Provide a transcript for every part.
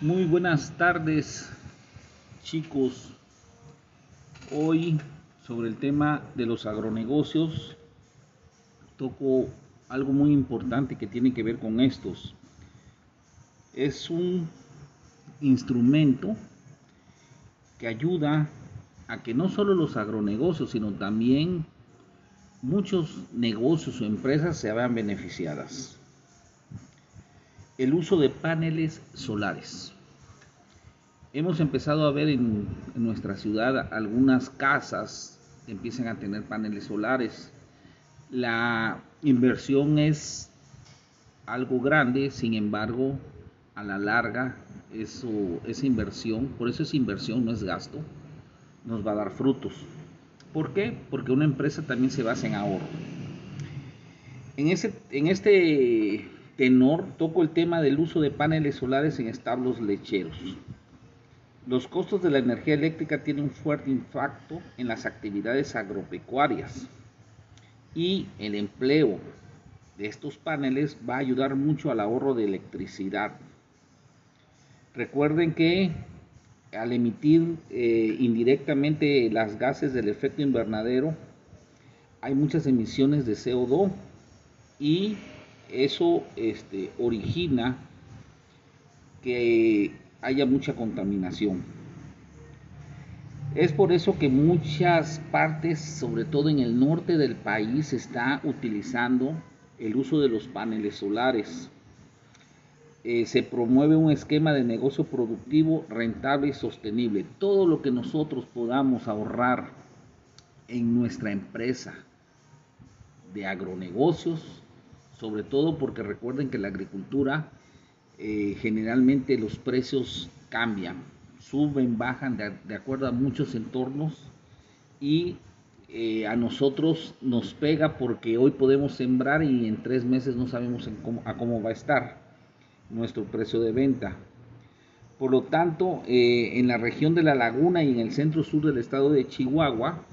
Muy buenas tardes chicos. Hoy sobre el tema de los agronegocios toco algo muy importante que tiene que ver con estos. Es un instrumento que ayuda a que no solo los agronegocios, sino también muchos negocios o empresas se vean beneficiadas el uso de paneles solares. Hemos empezado a ver en, nuestra ciudad algunas casas que empiezan a tener paneles solares. La inversión es algo grande, sin embargo, a la larga, eso, esa inversión, por eso es inversión, no es gasto, nos va a dar frutos. ¿Por qué? Porque una empresa también se basa en ahorro. En, ese, en este tenor toco el tema del uso de paneles solares en establos lecheros. Los costos de la energía eléctrica tienen un fuerte impacto en las actividades agropecuarias y el empleo de estos paneles va a ayudar mucho al ahorro de electricidad. Recuerden que al emitir eh, indirectamente las gases del efecto invernadero hay muchas emisiones de CO2 y eso este, origina que haya mucha contaminación. Es por eso que muchas partes, sobre todo en el norte del país, está utilizando el uso de los paneles solares. Eh, se promueve un esquema de negocio productivo, rentable y sostenible. Todo lo que nosotros podamos ahorrar en nuestra empresa de agronegocios sobre todo porque recuerden que la agricultura eh, generalmente los precios cambian, suben, bajan de, acuerdo a muchos entornos y eh, a nosotros nos pega porque hoy podemos sembrar y en tres meses no sabemos a cómo va a estar nuestro precio de venta. Por lo tanto, eh, en la región de la laguna y en el centro sur del estado de Chihuahua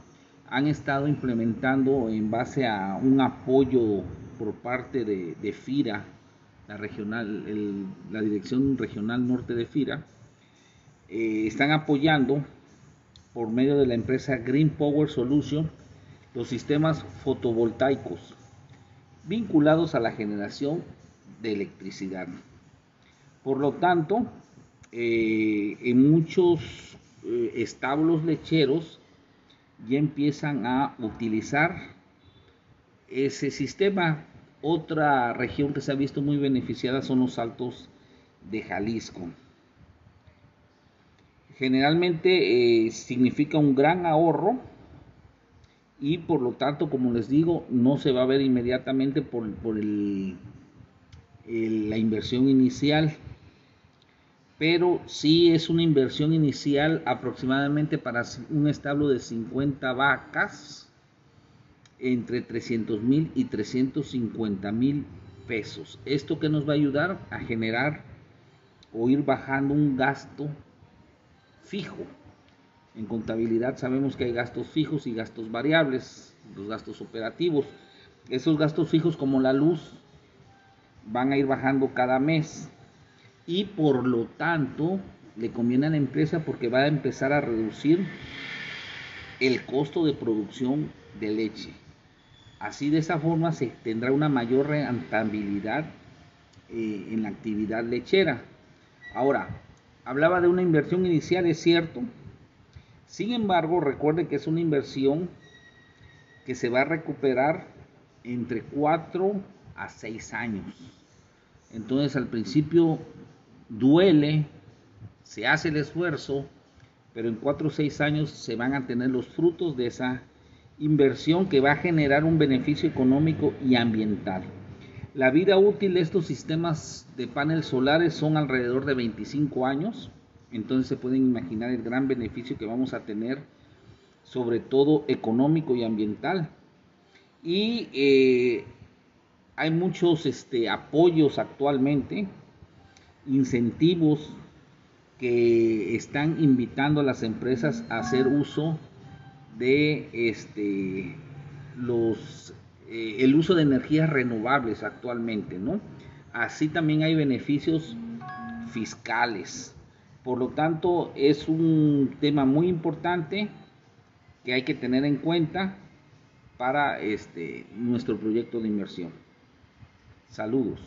han estado implementando en base a un apoyo por parte de, FIRA, la, regional, la Dirección Regional Norte de FIRA, eh, están apoyando por medio de la empresa Green Power Solution los sistemas fotovoltaicos vinculados a la generación de electricidad. Por lo tanto, eh, en muchos eh, establos lecheros ya empiezan a utilizar ese sistema. Otra región que se ha visto muy beneficiada son los altos de Jalisco. Generalmente eh, significa un gran ahorro y por lo tanto, como les digo, no se va a ver inmediatamente por, el, la inversión inicial, pero sí es una inversión inicial aproximadamente para un establo de 50 vacas entre 300 mil y 350 mil pesos. Esto que nos va a ayudar a generar o ir bajando un gasto fijo. En contabilidad sabemos que hay gastos fijos y gastos variables, los gastos operativos. Esos gastos fijos como la luz van a ir bajando cada mes y por lo tanto le conviene a la empresa porque va a empezar a reducir el costo de producción de leche. Así de esa forma se tendrá una mayor rentabilidad eh, en la actividad lechera. Ahora, hablaba de una inversión inicial, es cierto. Sin embargo, recuerde que es una inversión que se va a recuperar entre 4 a 6 años. Entonces al principio duele, se hace el esfuerzo, pero en 4 o 6 años se van a tener los frutos de esa inversión que va a generar un beneficio económico y ambiental. La vida útil de estos sistemas de paneles solares son alrededor de 25 años, entonces se pueden imaginar el gran beneficio que vamos a tener, sobre todo económico y ambiental. Y eh, hay muchos este, apoyos actualmente, incentivos que están invitando a las empresas a hacer uso de este, los, eh, el uso de energías renovables actualmente, ¿no? Así también hay beneficios fiscales. Por lo tanto, es un tema muy importante que hay que tener en cuenta para este, nuestro proyecto de inversión. Saludos.